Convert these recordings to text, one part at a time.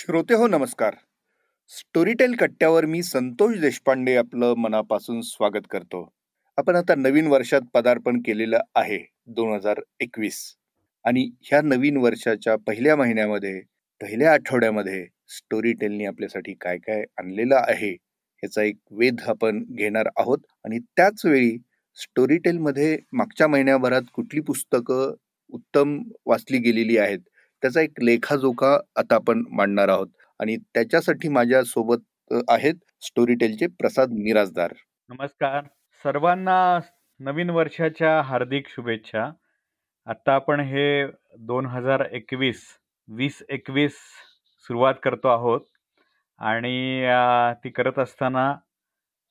श्रोते हो नमस्कार. स्टोरीटेल कट्ट्यावर मी संतोष देशपांडे आपलं मनापासून स्वागत करतो. आपण आता नवीन वर्षात पदार्पण केलेलं आहे दोन हजार एकवीस. आणि ह्या नवीन वर्षाच्या पहिल्या महिन्यामध्ये पहिल्या आठवड्यामध्ये स्टोरीटेलनी आपल्यासाठी काय काय आणलेलं आहे ह्याचा एक वेध आपण घेणार आहोत. आणि त्याच वेळी स्टोरीटेलमध्ये मागच्या महिन्याभरात कुठली पुस्तकं उत्तम वाचली गेलेली आहेत त्याचा एक लेखाजोखा आता आपण मांडणार आहोत. आणि त्याच्यासाठी माझ्या सोबत आहेत स्टोरीटेलचे प्रसाद मिराजदार नमस्कार. सर्वांना नवीन वर्षाच्या हार्दिक शुभेच्छा. आता आपण हे दोन हजार एकवीस वीस एकवीस सुरुवात करतो आहोत. आणि ती करत असताना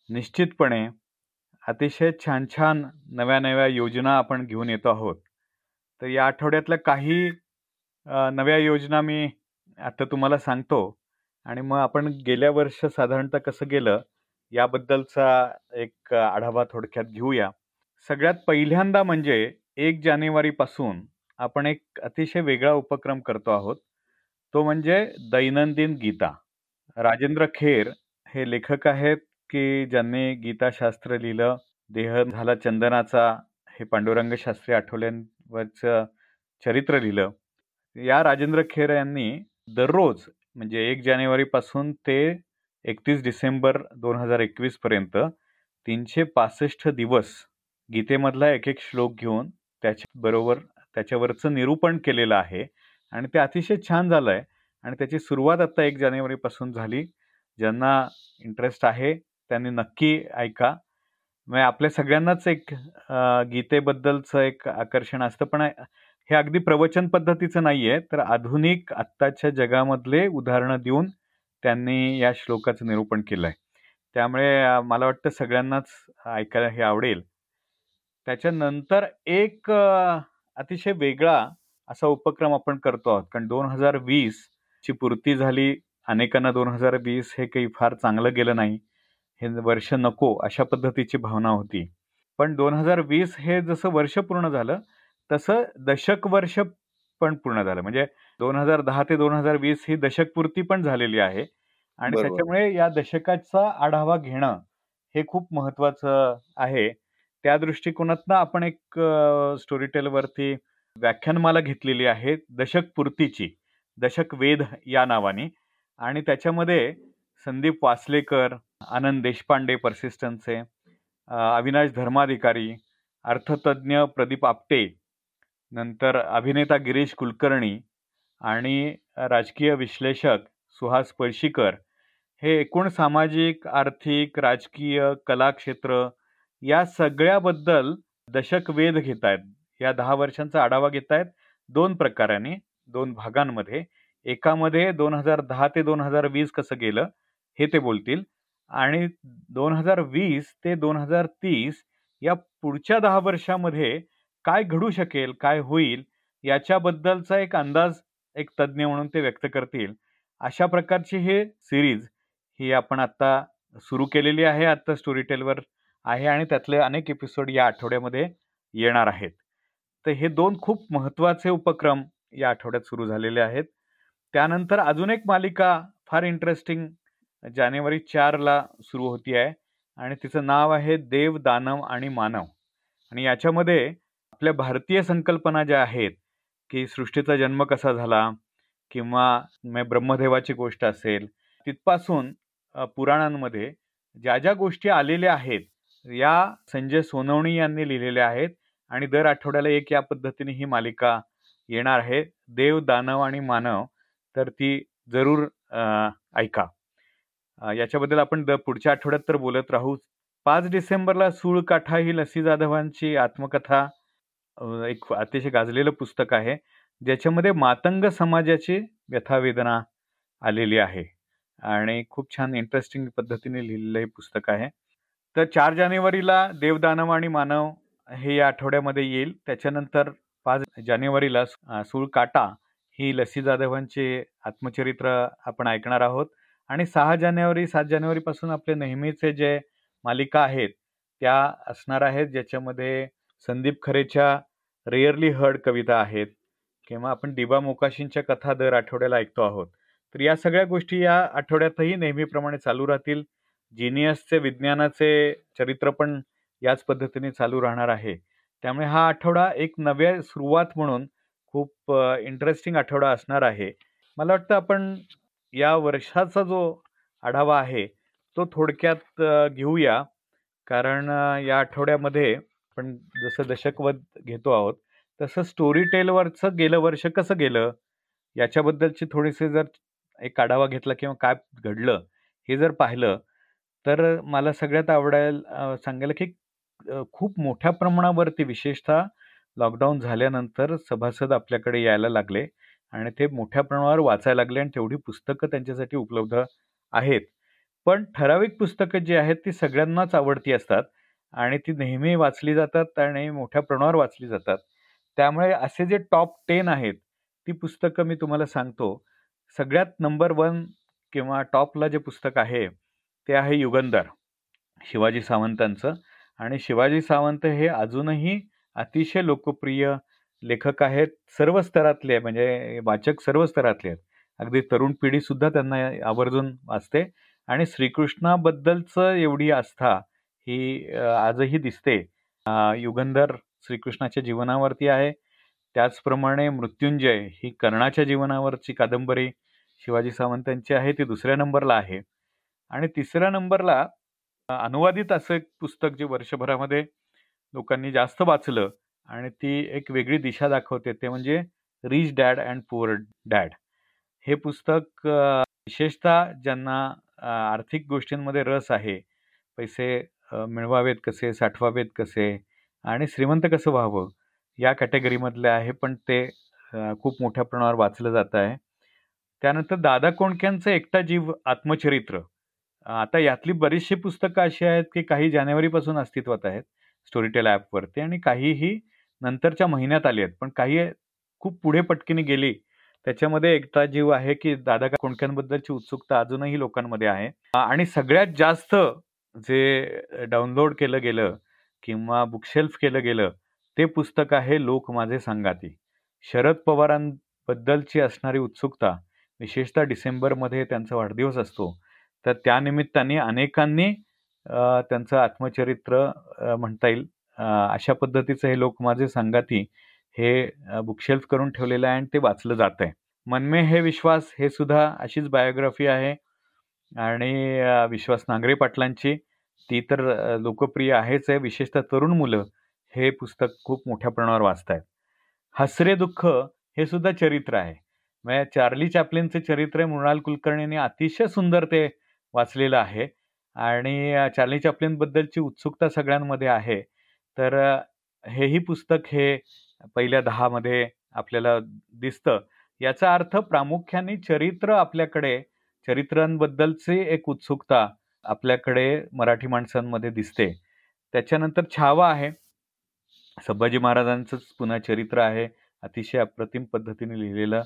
निश्चितपणे अतिशय छान छान नव्या नव्या योजना आपण घेऊन येतो आहोत. तर या आठवड्यातल्या काही नव्या योजना मी आता तुम्हाला सांगतो. आणि मग आपण गेल्या वर्ष साधारणतः कसं गेलं याबद्दलचा एक आढावा थोडक्यात घेऊया. सगळ्यात पहिल्यांदा म्हणजे एक जानेवारीपासून आपण एक अतिशय वेगळा उपक्रम करतो आहोत. तो म्हणजे दैनंदिन गीता. राजेंद्र खेर हे लेखक आहेत की ज्यांनी गीताशास्त्र लिहिलं देह झाला चंदनाचा हे पांडुरंग शास्त्री आठवल्यांवरचं चरित्र लिहिलं. या राजेंद्र खेर यांनी दररोज म्हणजे एक जानेवारीपासून ते एकतीस डिसेंबर दोन हजार एकवीसपर्यंत तीनशे पासष्ट दिवस गीतेमधला एक एक श्लोक घेऊन त्याच्याबरोबर त्याच्यावरचं निरूपण केलेलं आहे. आणि ते अतिशय छान झालं आहे आणि त्याची सुरुवात आत्ता एक जानेवारीपासून झाली. ज्यांना इंटरेस्ट आहे त्यांनी नक्की ऐका. मग आपल्या सगळ्यांनाच एक गीतेबद्दलचं एक आकर्षण असतं. पण हे अगदी प्रवचन पद्धतीचं नाही आहे तर आधुनिक आत्ताच्या जगामधले उदाहरणं देऊन त्यांनी या श्लोकाचं निरूपण केलं आहे त्यामुळे मला वाटतं सगळ्यांनाच ऐकायला हे आवडेल. त्याच्यानंतर एक अतिशय वेगळा असा उपक्रम आपण करतो आहोत. कारण दोन हजार वीसची पूर्ती झाली. अनेकांना दोन हजार वीस हे काही फार चांगलं गेलं नाही. हे वर्ष नको अशा पद्धतीची भावना होती. पण दोन हजार वीस हे जसं वर्ष पूर्ण झालं तसं दशक वर्ष पण पूर्ण झालं. म्हणजे दोन हजार दहा ते दोन हजार वीस ही दशकपूर्ती पण झालेली आहे. आणि त्याच्यामुळे या दशकाचा आढावा घेणं हे खूप महत्वाचं आहे. त्या दृष्टिकोनातनं आपण एक स्टोरी टेलवरती व्याख्यानमाला घेतलेली आहे दशकपूर्तीची. दशक वेध या नावाने. आणि त्याच्यामध्ये संदीप वासलेकर आनंद देशपांडे पर्सिस्टन्सचे अविनाश धर्माधिकारी अर्थतज्ञ प्रदीप आपटे नंतर अभिनेता गिरीश कुलकर्णी आणि राजकीय विश्लेषक सुहास पळशीकर हे एकूण सामाजिक आर्थिक राजकीय कलाक्षेत्र या सगळ्याबद्दल दशकवेध घेत आहेत या दहा वर्षांचा आढावा घेत आहेत दोन प्रकाराने दोन भागांमध्ये. एकामध्ये दोन हजार दहा ते दोन हजार वीस कसं गेलं हे ते बोलतील. आणि दोन हजार वीस ते दोन हजार तीस या पुढच्या दहा वर्षामध्ये काय घडू शकेल काय होईल याच्याबद्दलचा एक अंदाज एक तज्ज्ञ म्हणून ते व्यक्त करतील. अशा प्रकारची हे सिरीज ही आपण आत्ता सुरू केलेली आहे आत्ता स्टोरी टेलवर आहे आणि त्यातले अनेक एपिसोड या आठवड्यामध्ये येणार आहेत. तर हे दोन खूप महत्त्वाचे उपक्रम या आठवड्यात सुरू झालेले आहेत. त्यानंतर अजून एक मालिका फार इंटरेस्टिंग जानेवारी चारला सुरू होती आहे आणि तिचं नाव आहे देव दानव आणि मानव. आणि याच्यामध्ये आपल्या भारतीय संकल्पना ज्या आहेत की सृष्टीचा जन्म कसा झाला किंवा ब्रह्मदेवाची गोष्ट असेल तिथपासून पुराणांमध्ये ज्या ज्या गोष्टी आलेल्या आहेत या संजय सोनवणी यांनी लिहिलेल्या आहेत आणि दर आठवड्याला एक या पद्धतीने ही मालिका येणार आहे देव दानव आणि मानव तर ती जरूर ऐका. याच्याबद्दल आपण द पुढच्या आठवड्यात तर बोलत राहू पाच डिसेंबरला सूळ काठा ही लसी जाधवांची आत्मकथा एक अतिशय गाजलेलं पुस्तक आहे. ज्याच्यामध्ये मातंग समाजाची व्यथावेदना आलेली आहे. आणि खूप छान इंटरेस्टिंग पद्धतीने लिहिलेलं हे पुस्तक आहे. तर चार जानेवारीला देवदानव आणि मानव हे या आठवड्यामध्ये येईल. त्याच्यानंतर पाच जानेवारीला सूळ काटा ही लसी जाधवांचे आत्मचरित्र आपण ऐकणार आहोत. आणि सहा जानेवारी सात जानेवारीपासून आपले नेहमीचे जे मालिका आहेत त्या असणार आहेत ज्याच्यामध्ये संदीप खरेच्या रेअरली हर्ड कविता आहेत किंवा आपण दिबा मोकाशींच्या कथा दर आठवड्याला ऐकतो आहोत. तर या सगळ्या गोष्टी या आठवड्यातही नेहमीप्रमाणे चालू राहतील. जिनियसचे विज्ञानाचे चरित्र पण याच पद्धतीने चालू राहणार आहे. त्यामुळे हा आठवडा एक नव्या सुरुवात म्हणून खूप इंटरेस्टिंग आठवडा असणार आहे. मला वाटतं आपण या वर्षाचा जो आढावा आहे तो थोडक्यात घेऊया. कारण या आठवड्यामध्ये आपण जसं दशकवध घेतो आहोत तसं स्टोरी टेलवरचं गेलं वर्ष कसं गेलं? याच्याबद्दलची थोडीसे जर एक आढावा घेतला किंवा काय घडलं हे जर पाहिलं तर मला सगळ्यात आवडायला सांगायला की खूप मोठ्या प्रमाणावरती विशेषतः लॉकडाऊन झाल्यानंतर सभासद आपल्याकडे यायला लागले आणि ते मोठ्या प्रमाणावर वाचायला लागले आणि तेवढी पुस्तकं त्यांच्यासाठी उपलब्ध आहेत. पण ठराविक पुस्तकं जी आहेत ती सगळ्यांनाच आवडती असतात. आणि ती नेहमी वाचली जातात आणि मोठ्या प्रमाणावर वाचली जातात. त्यामुळे असे जे टॉप टेन आहेत ती पुस्तकं मी तुम्हाला सांगतो. सगळ्यात नंबर वन किंवा टॉपला जे पुस्तक आहे ते आहे युगंधर शिवाजी सावंतांचं. आणि शिवाजी सावंत हे अजूनही अतिशय लोकप्रिय लेखक आहेत. सर्व स्तरातले म्हणजे वाचक सर्व स्तरातले आहेत. अगदी तरुण पिढीसुद्धा त्यांना आवर्जून वाचते. आणि श्रीकृष्णाबद्दलचं एवढी आस्था ही आजही दिसते. युगंधर श्रीकृष्णाच्या जीवनावरती आहे. त्याचप्रमाणे मृत्युंजय ही कर्णाच्या जीवनावरची कादंबरी शिवाजी सावंतांची आहे. ती दुसऱ्या नंबरला आहे. आणि तिसऱ्या नंबरला अनुवादित असं एक पुस्तक जे वर्षभरामध्ये लोकांनी जास्त वाचलं आणि ती एक वेगळी दिशा दाखवते. ते म्हणजे rich dad and poor dad हे पुस्तक विशेषतः ज्यांना आर्थिक गोष्टींमध्ये रस आहे पैसे मिळवावेत कसे साठवावेत कसे आणि श्रीमंत कसं व्हावं? या कॅटेगरीमधले आहे पण ते खूप मोठ्या प्रमाणावर वाचलं जात आहे. त्यानंतर दादा कोंडक्यांचं एकटा जीव आत्मचरित्र. आता यातली बरीचशी पुस्तकं अशी आहेत की काही जानेवारीपासून अस्तित्वात आहेत स्टोरीटेल ॲपवरती आणि काहीही नंतरच्या महिन्यात आली आहेत. पण काही खूप पुढे पटकीने गेली त्याच्यामध्ये एकटा जीव आहे की दादा कोणक्यांबद्दलची उत्सुकता अजूनही लोकांमध्ये आहे. आणि सगळ्यात जास्त जे डाउनलोड केलं गेलं किंवा बुकशेल्फ केलं गेलं ते पुस्तक आहे लोक माझे सांगाती. शरद पवारांबद्दलची असणारी उत्सुकता विशेषतः डिसेंबरमध्ये त्यांचा वाढदिवस असतो तर त्यानिमित्ताने अनेकांनी त्यांचं आत्मचरित्र म्हणता येईल अशा पद्धतीचं हे लोक माझे सांगाती हे बुकशेल्फ करून ठेवलेलं आहे आणि ते वाचलं जात आहे मनमे हे विश्वास हे सुद्धा अशीच बायोग्राफी आहे. आणि विश्वास नांगरे पाटलांची ती तर लोकप्रिय आहेच आहे. विशेषतः तरुण मुलं हे पुस्तक खूप मोठ्या प्रमाणावर वाचत आहेत हसरे दुःख हे सुद्धा चरित्र आहे. म्हणजे चार्ली चॅपलिनचं चरित्र मृणाल कुलकर्णीने अतिशय सुंदर ते वाचलेलं आहे. आणि चार्ली चॅपलिनबद्दलची उत्सुकता सगळ्यांमध्ये आहे. तर हेही पुस्तक हे पहिल्या दहामध्ये आपल्याला दिसतं. याचा अर्थ प्रामुख्याने चरित्र आपल्याकडे चरित्रांबद्दलची एक उत्सुकता आपल्याकडे मराठी माणसांमध्ये दिसते. त्याच्यानंतर छावा आहे. संभाजी महाराजांचंच पुन्हा चरित्र आहे. अतिशय अप्रतिम पद्धतीने लिहिलेलं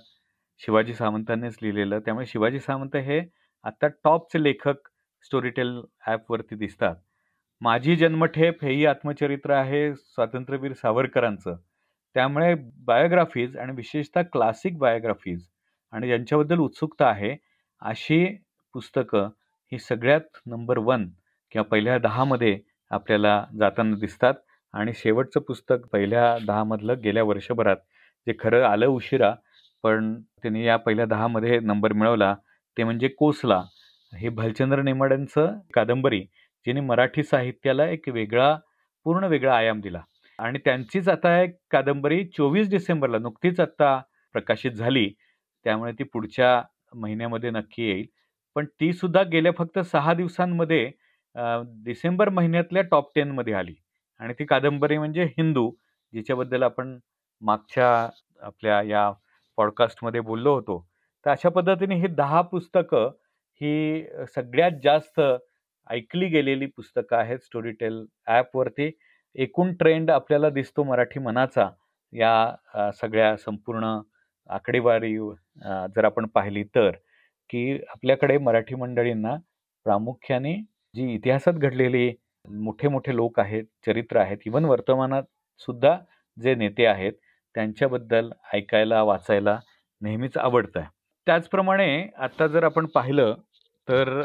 शिवाजी सावंतांनीच लिहिलेलं. त्यामुळे शिवाजी सावंत हे आता टॉपचे लेखक स्टोरीटेल ॲपवरती दिसतात. माझी जन्मठेप हेही आत्मचरित्र आहे स्वातंत्र्यवीर सावरकरांचं. त्यामुळे बायोग्राफीज आणि विशेषतः क्लासिक बायोग्राफीज आणि ज्यांच्याबद्दल उत्सुकता आहे अशी पुस्तकं ही सगळ्यात नंबर वन किंवा पहिल्या दहामध्ये आपल्याला जाताना दिसतात. आणि शेवटचं पुस्तक पहिल्या दहामधलं गेल्या वर्षभरात जे खरं आलं उशिरा पण त्यांनी या पहिल्या दहामध्ये नंबर मिळवला ते म्हणजे कोसला. हे भालचंद्र नेमाड्यांचं कादंबरी जिने मराठी साहित्याला एक वेगळा पूर्ण वेगळा आयाम दिला. आणि त्यांचीच आता एक कादंबरी चोवीस डिसेंबरला नुकतीच आत्ता प्रकाशित झाली. त्यामुळे ती पुढच्या महिन्यामध्ये नक्की येईल. पण ती सुद्धा गेल्या फक्त सहा दिवसांमध्ये डिसेंबर महिन्यातल्या टॉप टेनमध्ये आली. आणि ती कादंबरी म्हणजे हिंदू जिच्याबद्दल आपण मागच्या आपल्या या पॉडकास्टमध्ये बोललो होतो. तर अशा पद्धतीने ही दहा पुस्तकं ही सगळ्यात जास्त ऐकली गेलेली पुस्तकं आहेत. स्टोरीटेल ॲपवरती एकूण ट्रेंड आपल्याला दिसतो मराठी मनाचा या सगळ्या संपूर्ण आकडेवारी जर आपण पाहिली तर की आपल्याकडे मराठी मंडळींना प्रामुख्याने जी इतिहासात घडलेली मोठे मोठे लोक आहेत चरित्र आहेत इवन वर्तमानात सुद्धा जे नेते आहेत त्यांच्याबद्दल ऐकायला वाचायला नेहमीच आवडतं आहे त्याचप्रमाणे आता जर आपण पाहिलं तर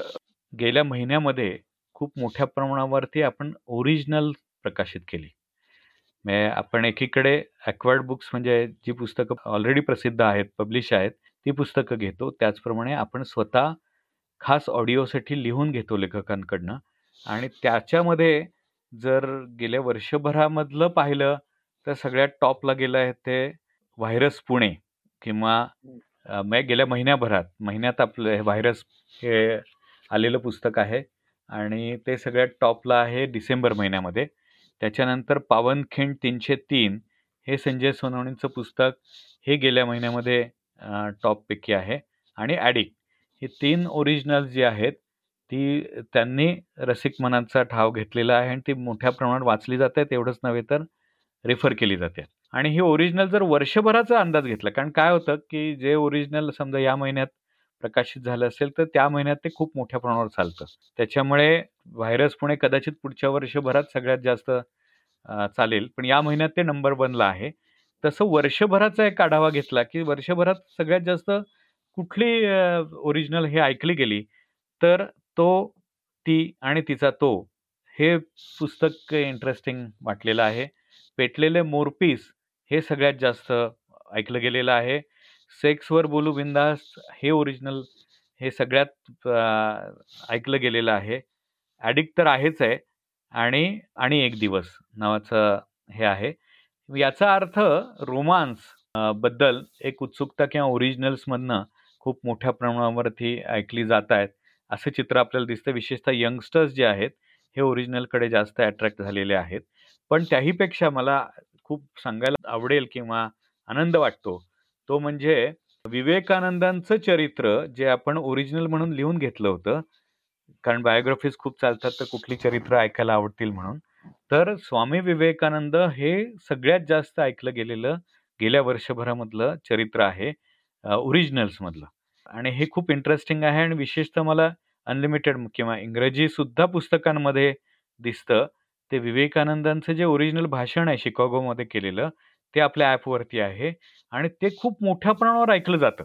गेल्या महिन्यामध्ये खूप मोठ्या प्रमाणावरती आपण ओरिजिनल प्रकाशित केली. म्हणजे आपण एकीकडे ॲक्वर्ड बुक्स म्हणजे जी पुस्तकं ऑलरेडी प्रसिद्ध आहेत पब्लिश आहेत ती पुस्तकं घेतो. त्याचप्रमाणे आपण स्वतः खास ऑडिओसाठी लिहून घेतो लेखकांकडनं. आणि त्याच्यामध्ये जर गेल्या वर्षभरामधलं पाहिलं तर सगळ्यात टॉपला गेलं आहे ते व्हायरस पुणे किंवा गेल्या महिन्याभरात महिन्यात आपलं हे व्हायरस हे आलेलं पुस्तक आहे. आणि ते सगळ्यात टॉपला आहे डिसेंबर महिन्यामध्ये. त्याच्यानंतर पावनखिंड तीनशे तीन हे संजय सोनवणींचं पुस्तक हे गेल्या महिन्यामध्ये टॉपपैकी आहे. आणि ॲडिक हे तीन ओरिजिनल जी आहेत ती त्यांनी रसिक मनांचा ठाव घेतलेला आहे आणि ती मोठ्या प्रमाणात वाचली जात आहेत एवढंच नव्हे तर रेफर केली जाते. आणि ही ओरिजिनल जर वर्षभराचा अंदाज घेतला कारण काय होतं की जे ओरिजिनल समजा या महिन्यात प्रकाशित झालं असेल तर त्या महिन्यात ते खूप मोठ्या प्रमाणावर चालतं. त्याच्यामुळे व्हायरस पुणे कदाचित पुढच्या वर्षभरात सगळ्यात जास्त चालेल. पण या महिन्यात ते नंबर बनला आहे. तसं वर्षभराचा एक आढावा घेतला की वर्षभरात सगळ्यात जास्त कुठली ओरिजिनल हे ऐकली गेली तर तो ती आणि तिचा तो हे पुस्तक इंटरेस्टिंग वाटलेलं आहे. पेटलेले मोरपीस हे सगळ्यात जास्त ऐकलं गेलेलं आहे. सेक्सवर बोलू बिंदास हे ओरिजिनल हे सगळ्यात ऐकलं गेलेलं आहे. ॲडिक्ट तर आहेच आहे आणि आणि एक दिवस नावाचं हे आहे. याचा अर्थ रोमांसबद्दल एक उत्सुकता किंवा ओरिजिनल्समधनं खूप मोठ्या प्रमाणावरती ऐकली जात आहेत. असं चित्र आपल्याला दिसतं. विशेषतः यंगस्टर्स जे आहेत हे ओरिजिनलकडे जास्त अट्रॅक्ट झालेले आहेत. पण त्याहीपेक्षा मला खूप सांगायला आवडेल किंवा आनंद वाटतो तो म्हणजे विवेकानंदांचं चरित्र जे आपण ओरिजिनल म्हणून लिहून घेतलं होतं. कारण बायोग्राफीज खूप चालतात तर कुठली चरित्र ऐकायला आवडतील म्हणून. तर स्वामी विवेकानंद हे सगळ्यात जास्त ऐकलं गेलेलं गेल्या वर्षभरामधलं चरित्र आहे ओरिजिनल्समधलं आणि हे खूप इंटरेस्टिंग आहे आणि विशेषतः मला अनलिमिटेड किंवा इंग्रजी सुद्धा पुस्तकांमध्ये दिसतं. ते विवेकानंदांचं जे ओरिजिनल भाषण आहे शिकागोमध्ये केलेलं ते आपल्या ॲपवरती आहे आणि ते खूप मोठ्या प्रमाणावर ऐकलं जातं.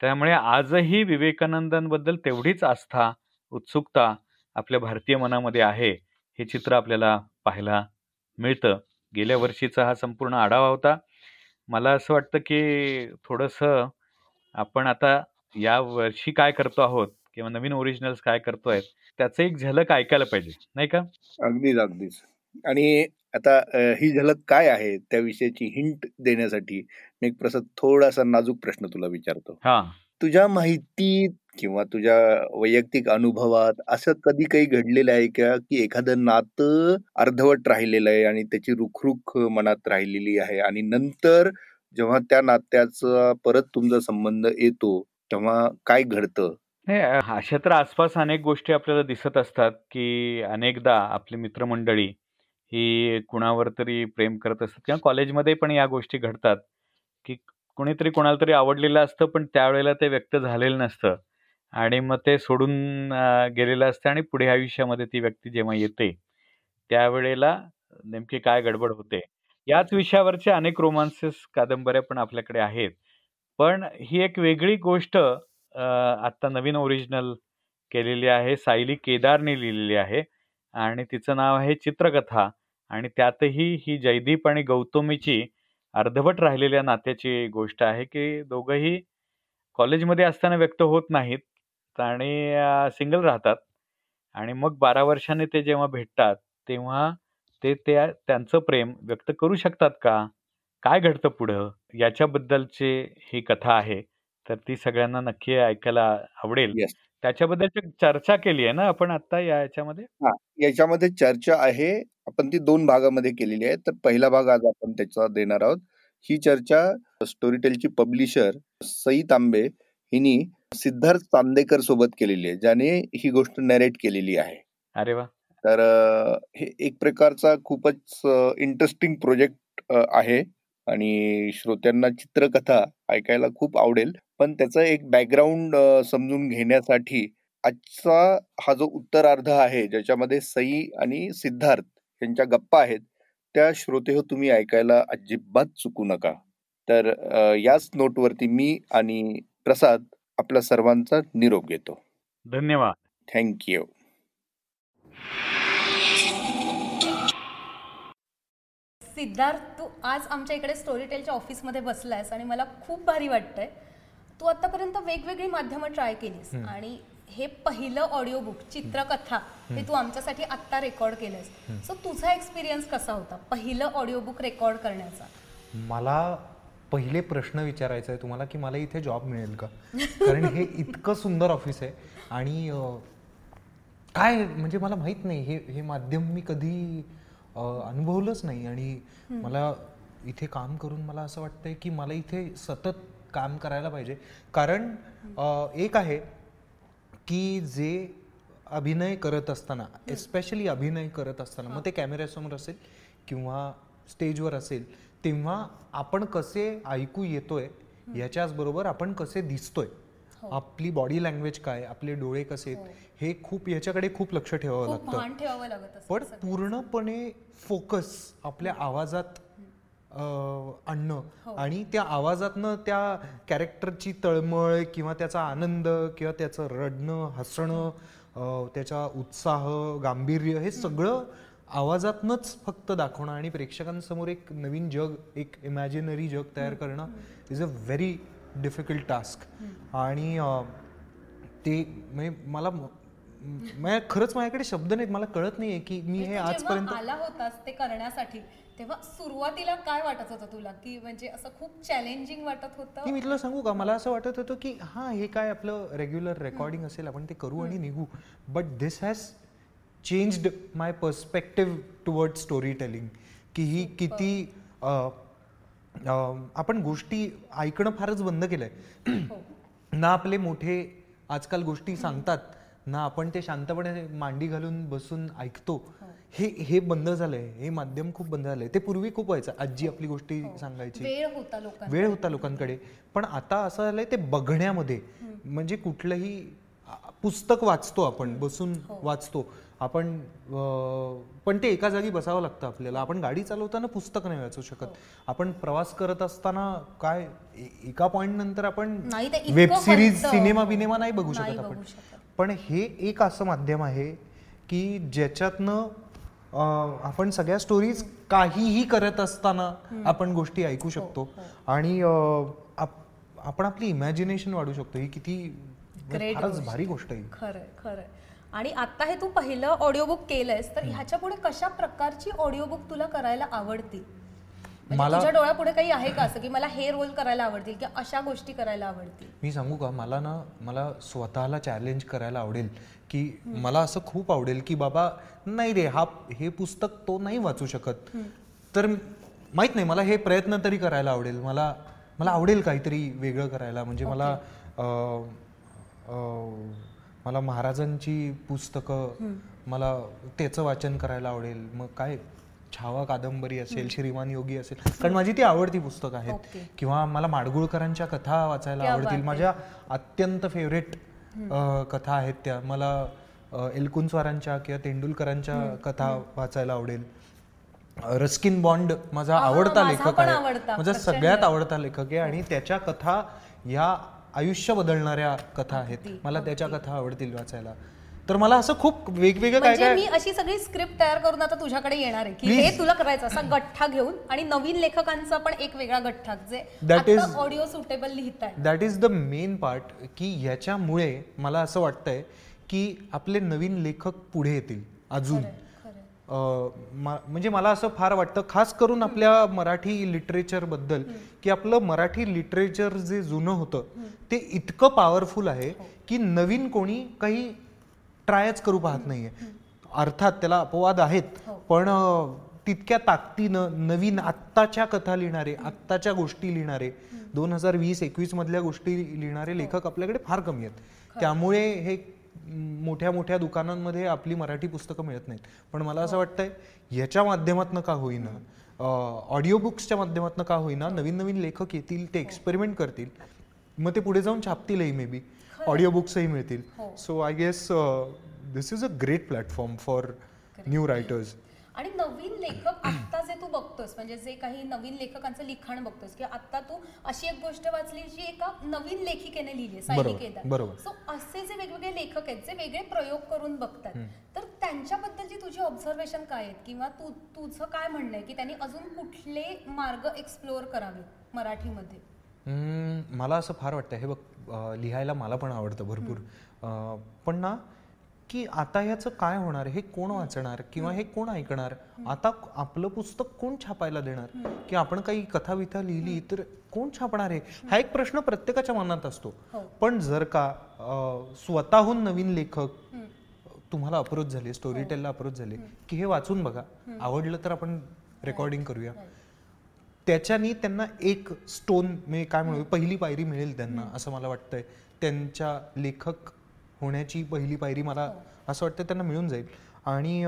त्यामुळे आजही विवेकानंदांबद्दल तेवढीच आस्था उत्सुकता आपल्या भारतीय मनामध्ये आहे हे चित्र आपल्याला पाहायला मिळतं. गेल्या वर्षीचा हा संपूर्ण आढावा होता. मला असं वाटतं की थोडंसं आपण आता या वर्षी काय करतो आहोत किंवा नवीन ओरिजिनल्स काय करतोय त्याचं एक झलक ऐकायला पाहिजे नाही का? अगदीच अगदीच. आणि आता ही झलक काय आहे त्याविषयीची हिंट देण्यासाठी मी एक प्रसाद थोडासा नाजूक प्रश्न तुला विचारतो. हा. तुझ्या माहितीत किंवा तुझ्या वैयक्तिक अनुभवात असं कधी काही घडलेलं आहे का की एखादं नातं अर्धवट राहिलेलं आहे आणि त्याची रुखरुख मनात राहिलेली आहे आणि नंतर जेव्हा त्या नात्याचा परत तुमचा संबंध येतो तेव्हा काय घडतं? नाही अशा तर आसपास अनेक गोष्टी आपल्याला दिसत असतात की अनेकदा आपली मित्रमंडळी ही कुणावर तरी प्रेम करत असतात किंवा कॉलेजमध्ये पण या गोष्टी घडतात की कोणीतरी कोणाला तरी आवडलेलं असतं पण त्यावेळेला ते व्यक्त झालेलं नसतं. आणि मग ते सोडून गेलेलं असतं आणि पुढे आयुष्यामध्ये ती व्यक्ती जेव्हा येते त्यावेळेला नेमकी काय गडबड होते? याच विषयावरचे अनेक रोमांसेस कादंबऱ्या पण आपल्याकडे आहेत. पण ही एक वेगळी गोष्ट आत्ता नवीन ओरिजिनल केलेली आहे. सायली केदारने लिहिलेली आहे आणि तिचं नाव आहे चित्रकथा. आणि त्यातही ही जयदीप आणि गौतमीची अर्धवट राहिलेल्या नात्याची गोष्ट आहे की दोघंही कॉलेजमध्ये असताना व्यक्त होत नाहीत आणि सिंगल राहतात. आणि मग बारा वर्षांनी ते जेव्हा भेटतात तेव्हा ते त्या त्यांचं प्रेम व्यक्त करू शकतात का? काय घडतं पुढं? याच्याबद्दलची ही कथा आहे. तर ती सगळ्यांना नक्की ऐकायला आवडेल. त्याच्याबद्दल चर्चा केली आहे ना आपण आता याच्यामध्ये? याच्यामध्ये चर्चा आहे. आपण ती दोन भागामध्ये केलेली आहे. तर पहिला भाग आज आपण त्याचा देणार आहोत. ही चर्चा स्टोरीटेलची पब्लिशर सई तांबे हिनी सिद्धार्थ चांदेकर सोबत केलेली आहे ज्याने ही गोष्ट नरेट केलेली आहे. अरे वा तर हे एक प्रकारचा खूपच इंटरेस्टिंग प्रोजेक्ट आहे. आणि श्रोत्यांना चित्रकथा ऐकायला खूप आवडेल. पण त्याचं एक बॅकग्राऊंड समजून घेण्यासाठी आजचा हा जो उत्तरार्ध आहे ज्याच्यामध्ये सई आणि सिद्धार्थ यांच्या गप्पा आहेत त्या श्रोते हो तुम्ही ऐकायला अजिबात चुकू नका. तर याच नोटवरती मी आणि प्रसाद आपल्या सर्वांचा निरोप घेतो. धन्यवाद. थँक्यू सिद्धार्थ तू आज आमच्या इकडे स्टोरीटेलच्या ऑफिसमध्ये बसलायस आणि मला खूप भारी वाटतंय. तू आतापर्यंत वेगवेगळी माध्यमं ट्राय केलीस आणि हे पहिलं ऑडिओ बुक चित्रकथा हे तू आमच्यासाठी आत्ता रेकॉर्ड केलंस सो तुझा एक्सपिरियन्स कसा होता पहिलं ऑडिओ बुक रेकॉर्ड करण्याचा? मला पहिले प्रश्न विचारायचा आहे तुम्हाला की मला इथे जॉब मिळेल का? कारण हे इतकं सुंदर ऑफिस आहे आणि काय म्हणजे मला माहीत नाही हे हे माध्यम मी कधी अनुभवलंच नाही. आणि मला इथे काम करून मला असं वाटतंय की मला इथे सतत काम करायला पाहिजे. कारण एक आहे की जे अभिनय करत असताना एस्पेशली अभिनय करत असताना मग ते कॅमेऱ्यासमोर असेल किंवा स्टेजवर असेल तेव्हा आपण कसे ऐकू येतोय याच्याच बरोबर आपण कसे दिसतोय आपली बॉडी लँग्वेज काय आपले डोळे कसे आहेत हे. खूप याच्याकडे खूप लक्ष ठेवावं लागतं. पण पूर्णपणे फोकस आपल्या आवाजात आणणं आणि त्या आवाजातनं त्या कॅरेक्टरची तळमळ किंवा त्याचा आनंद किंवा त्याचं रडणं हसणं त्याचा उत्साह गांभीर्य हे सगळं आवाजातनंच फक्त दाखवणं आणि प्रेक्षकांसमोर एक नवीन जग एक इमॅजिनरी जग तयार करणं is a very difficult task आणि ते म्हणजे मला म- म्हणजे खरंच माझ्याकडे शब्द नाहीत. मला कळत नाहीये की मी हे तू आजपर्यंत आला होतास ते करण्यासाठी तेव्हा सुरुवातीला काय वाटत होतं तुला? की म्हणजे असं खूप चॅलेंजिंग वाटत होतं? मी तुला सांगू का? मला असं वाटत होतं की हां हे काय आपलं रेग्युलर रेकॉर्डिंग असेल आपण ते करू आणि निघू. But this has changed my perspective toward story telling की ही किती आपण गोष्टी ऐकणं फारच बंद केलंय. ना आपले मोठे आजकाल गोष्टी सांगतात ना आपण ते शांतपणे मांडी घालून बसून ऐकतो. हे हे बंद झालंय हे माध्यम खूप बंद झालंय. ते पूर्वी खूप व्हायचं आजी आपली गोष्टी सांगायची. वेळ होता वेळ होता लोकांकडे. पण आता असं झालंय ते बघण्यामध्ये. म्हणजे कुठलंही पुस्तक वाचतो आपण बसून वाचतो. आपण पण ते एका जागी बसावं लागतं आपल्याला. आपण गाडी चालवताना पुस्तक नाही वाचू शकत. आपण प्रवास करत असताना काय एका पॉइंट नंतर आपण वेब सिरीज. सिनेमा बिनेमा नाही बघू शकत आपण. पण हे एक असं माध्यम आहे की ज्याच्यातनं आपण सगळ्या स्टोरीज काहीही करत असताना आपण गोष्टी ऐकू हो, शकतो. आणि अं, आप- आपण आपली इमॅजिनेशन वाढू शकतो. ही किती फारच. भारी गोष्ट आहे. खरंय खरंय आणि आता हे तू पहिलं ऑडिओ बुक केलंयस तर ह्याच्या पुढे कशा प्रकारची ऑडिओ बुक तुला करायला आवडतील? म्हणजे मला- तुझ्या डोळ्यापुढे काही आहे का असं की मला हे रोल करायला आवडतील किंवा अशा गोष्टी करायला आवडतील? मी सांगू का? मला ना मला स्वतःला चॅलेंज करायला आवडेल की मला असं खूप आवडेल की बाबा नाही रे हा हे पुस्तक तो नाही वाचू शकत. तर माहीत नाही मला हे प्रयत्न तरी करायला आवडेल. मला मला आवडेल काहीतरी वेगळं करायला. म्हणजे मला मला महाराजांची पुस्तकं मला त्याचं वाचन करायला आवडेल. मग काय? छावा कादंबरी असेल श्रीमान योगी असेल. कारण माझी ती आवडती पुस्तकं आहेत. किंवा मला माडगुळकरांच्या कथा वाचायला आवडतील. माझ्या अत्यंत फेवरेट कथा आहेत त्या. मला एलकुंचवारांच्या किंवा तेंडुलकरांच्या कथा वाचायला आवडेल. रस्किन बॉन्ड माझा आवडता लेखक आहे. माझा. सगळ्यात आवडता लेखक आहे. आणि त्याच्या कथा या आयुष्य बदलणाऱ्या कथा आहेत. मला त्याच्या कथा आवडतील वाचायला. तर मला असं खूप वेगवेगळं काय म्हणजे काय मी अशी सगळी स्क्रिप्ट तयार करून आता तुझ्याकडे येणार आहे की हे तुला करायचं असा गठ्ठा घेऊन आणि नवीन लेखकांचा पण एक वेगळा गठ्ठा जे That is- audio suitable लिहिताय that is the main part की ह्याच्यामुळे मला असं वाटतंय की आपले नवीन लेखक पुढे येतील अजून. म्हणजे मला असं फार वाटतं खास करून आपल्या मराठी लिटरेचरबद्दल की आपलं मराठी लिटरेचर जे जुनं होतं ते इतकं पॉवरफुल आहे की नवीन कोणी काही ट्रायच करू पाहत नाहीये. अर्थात त्याला अपवाद आहेत पण अं, तितक्या ताकदीनं नवीन आत्ताच्या कथा लिहिणारे आत्ताच्या गोष्टी लिहिणारे दोन हजार वीस एकवीस मधल्या गोष्टी लिहिणारे लेखक आपल्याकडे फार कमी आहेत. त्यामुळे हे मोठ्या मोठ्या दुकानांमध्ये आपली मराठी पुस्तकं मिळत नाहीत. पण मला असं वाटतंय याच्या माध्यमातनं का होईना ऑडिओ बुक्सच्या माध्यमातनं का होईना नवीन नवीन लेखक येतील ते एक्सपेरिमेंट करतील मग ते पुढे जाऊन छापतीलही मे बी ऑडिओ बुक्सही मिळतील so I guess this is a great platform for new writers आणि नवीन लेखक बघतोस म्हणजे जे काही नवीन लेखकांचं लिखाण बघतोस किंवा आता तू अशी एक गोष्ट वाचली जी एका नवीन लेखिकेने लिहिली आहे सायली केदार. सो असे जे वेगवेगळे लेखक आहेत जे वेगळे प्रयोग करून बघतात तर त्यांच्याबद्दलची तुझी ऑब्झर्वेशन काय आहेत? किंवा तू तुझं काय म्हणणं आहे की त्यांनी अजून कुठले मार्ग एक्सप्लोअर करावेत मराठीमध्ये? मला असं फार वाटतं हे बघ लिहायला मला पण आवडतं भरपूर. पण ना की आता ह्याचं काय होणार? हे कोण वाचणार? किंवा हे कोण ऐकणार? आता आपलं पुस्तक कोण छापायला देणार? की आपण काही कथा विथा लिहिली तर कोण छापणार आहे? हा एक प्रश्न प्रत्येकाच्या मनात असतो. हो. पण जर का स्वतःहून नवीन लेखक तुम्हाला अप्रोच झाले स्टोरी टेलला अप्रोच झाले की हे वाचून बघा. आवडलं तर आपण रेकॉर्डिंग करूया. त्याच्यानी त्यांना एक स्टोन म्हणजे काय म्हणू पहिली पायरी मिळेल त्यांना असं मला वाटतंय. त्यांच्या लेखक होण्याची पहिली पायरी मला असं वाटतं त्यांना मिळून जाईल. आणि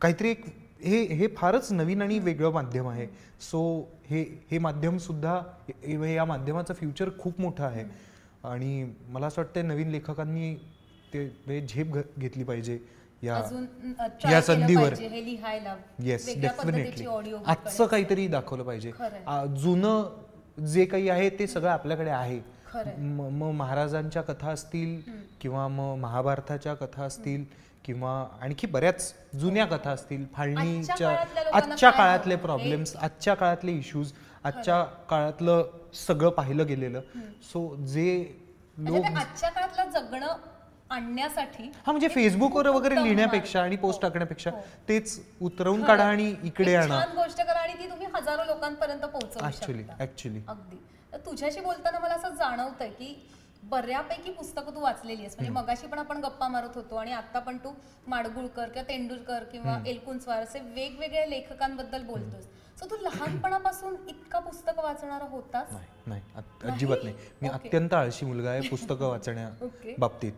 काहीतरी एक हे हे फारच नवीन आणि वेगळं माध्यम आहे. सो हे हे माध्यम सुद्धा हे- या माध्यमाचं फ्युचर खूप मोठं आहे. आणि मला असं वाटतं नवीन लेखकांनी ते झेप घेतली पाहिजे या या संधीवर. हे येस डेफिनेटली आजचं काहीतरी दाखवलं पाहिजे. जुनं जे काही आहे ते सगळं आपल्याकडे आहे. मग महाराजांच्या कथा असतील किंवा मग महाभारताच्या कथा असतील किंवा आणखी बऱ्याच जुन्या कथा असतील. फाळणीच्या आजच्या काळातले? प्रॉब्लेम्स आजच्या काळातले इश्यूज आजच्या काळातलं सगळं पाहिलं गेलेलं. सो जे म्हणजे लोक आजच्या काळातलं जगणं आणण्यासाठी हा म्हणजे फेसबुकवर वगैरे लिहिण्यापेक्षा आणि. पोस्ट हो, टाकण्यापेक्षा हो. तेच उतरवून काढा. आणि इकडे आणा. गोष्ट करा आणि ती तुम्ही हजारो लोकांपर्यंत पोहोचवू ऍक्च्युली अगदी. तर तुझ्याशी बोलताना मला असं जाणवतंय की बऱ्यापैकी पुस्तकं तू वाचलेली आहेस. म्हणजे मगाशी पण आपण गप्पा मारत होतो आणि आता पण तू माडगुळकर किंवा तेंडुलकर किंवा एलकुंचवार असे वेगवेगळ्या लेखकांबद्दल बोलतोस. सो तू लहानपणापासून इतका पुस्तक वाचणारा होतास? नाही अजिबात नाही. मी. अत्यंत आळशी मुलगा आहे पुस्तकं वाचण्या. बाबतीत.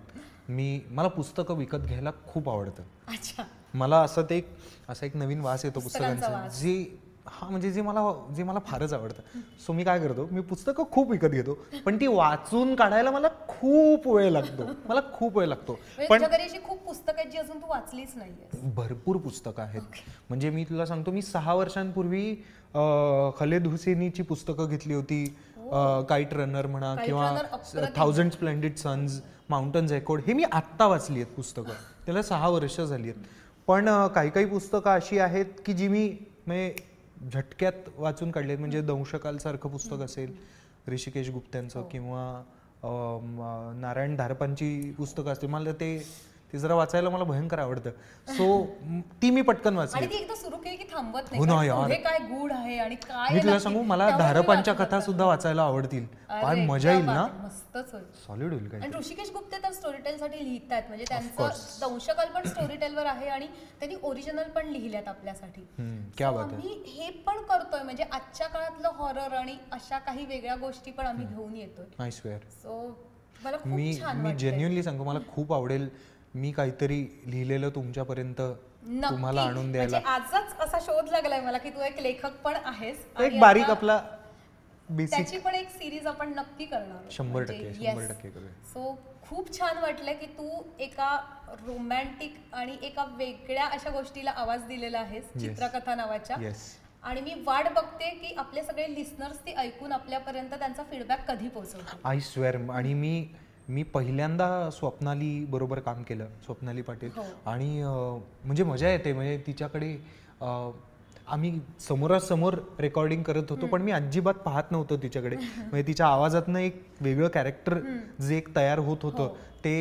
मी मला पुस्तकं विकत घ्यायला खूप आवडतं. अच्छा. मला असं ते एक असा एक नवीन वास येतो पुस्तकांचा. जे हा म्हणजे जे मला जे मला फारच आवडतं. सो मी काय करतो मी पुस्तकं खूप विकत घेतो पण ती वाचून काढायला मला खूप वेळ लागतो. मला खूप वेळ लागतो. म्हणजे पण खूप पुस्तकं आहेत जी अजून तू वाचलीच नाहीये भरपूर पुस्तकं आहेत. म्हणजे मी तुला सांगतो मी सहा वर्षांपूर्वी खलेद हुसेनीची पुस्तकं घेतली होती. काईट रनर म्हणा किंवा. Thousand splendid suns mountains echoed हे मी आत्ता वाचली आहेत पुस्तकं. त्याला सहा वर्ष झाली आहेत. पण काही काही पुस्तकं अशी आहेत की जी मी म्हणजे झटक्यात वाचून काढली म्हणजे दंशकाल सारखं पुस्तक असेल ऋषिकेश गुप्त्यांचं किंवा अं, अं, नारायण धारपांची पुस्तकं असतील. मला ते ते जरा वाचायला मला भयंकर आवडतं. सो ती मी पटकन वाचली. थांबत हो ना नाही यार. पुढे काय गूढ आहे आणि काय मी तुला नक्की- सांगू मला मी धारपांच्या कथा. सुद्धा वाचायला आवडतील. अरे, फार मजा क्या येईल बात ना आहे, मस्तच होईल. सॉलिड होईल काय आणि ऋषिकेश गुप्ते तर स्टोरीटेल साठी लिहितात म्हणजे त्यांचं course. दंशकाल पण स्टोरीटेलवर आहे आणि त्यांनी ओरिजिनल पण लिहिल्यात आपल्यासाठी. हम्म, क्या So बात आहे. आम्ही हे पण करतोय. म्हणजे आजच्या काळातलं हॉरर आणि अशा काही वेगळ्या गोष्टी पण आम्ही घेऊन येतोय. आय स्वेअर सो मला मी छान मी वाटतंय. सांगतो मला खूप आवडेल मी काहीतरी लिहिलेलं तुमच्यापर्यंत. तुम्हाला आणून द्यायला म्हणजे आजच असा शोध लागलाय मला की तू एक लेखक पण आहेस एक बारीक आपला बेसिक त्याची पण एक सिरीज आपण नक्की करणार. शंभर म्हणजे टक्के. शंभर टक्के. सो खूप छान वाटलं की तू एका रोमॅन्टिक आणि एका वेगळ्या अशा गोष्टीला आवाज दिलेला आहेस. चित्रकथा नावाच्या आणि मी वाट बघते की आपले सगळे लिस्नर्स ती ऐकून आपल्यापर्यंत त्यांचा फीडबॅक कधी पोहोचवतील आय स्वेअर आणि मी मी पहिल्यांदा स्वप्नाली बरोबर काम केलं स्वप्नाली पाटील. हो. आणि म्हणजे मजा येते म्हणजे तिच्याकडे आम्ही समोरासमोर रेकॉर्डिंग करत होतो पण मी अजिबात पाहत नव्हतो तिच्याकडे. म्हणजे तिच्या आवाजातनं एक वेगळं कॅरेक्टर जे एक तयार होत होतं ते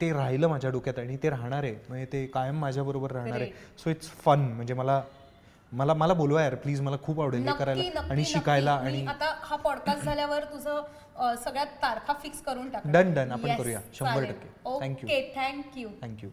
ते राहिलं माझ्या डोक्यात आणि ते राहणार आहे. म्हणजे ते कायम माझ्याबरोबर राहणार आहे. सो इट्स फन म्हणजे मला मला मला बोलवा यार प्लीज मला खूप आवडेल हे करायला आणि शिकायला. आणि आता हा पॉडकास्ट झाल्यावर तुझं सगळ्यात तारखा फिक्स करून टाक Done, done. आपण करूया. शंभर टक्के. Okay thank you thank you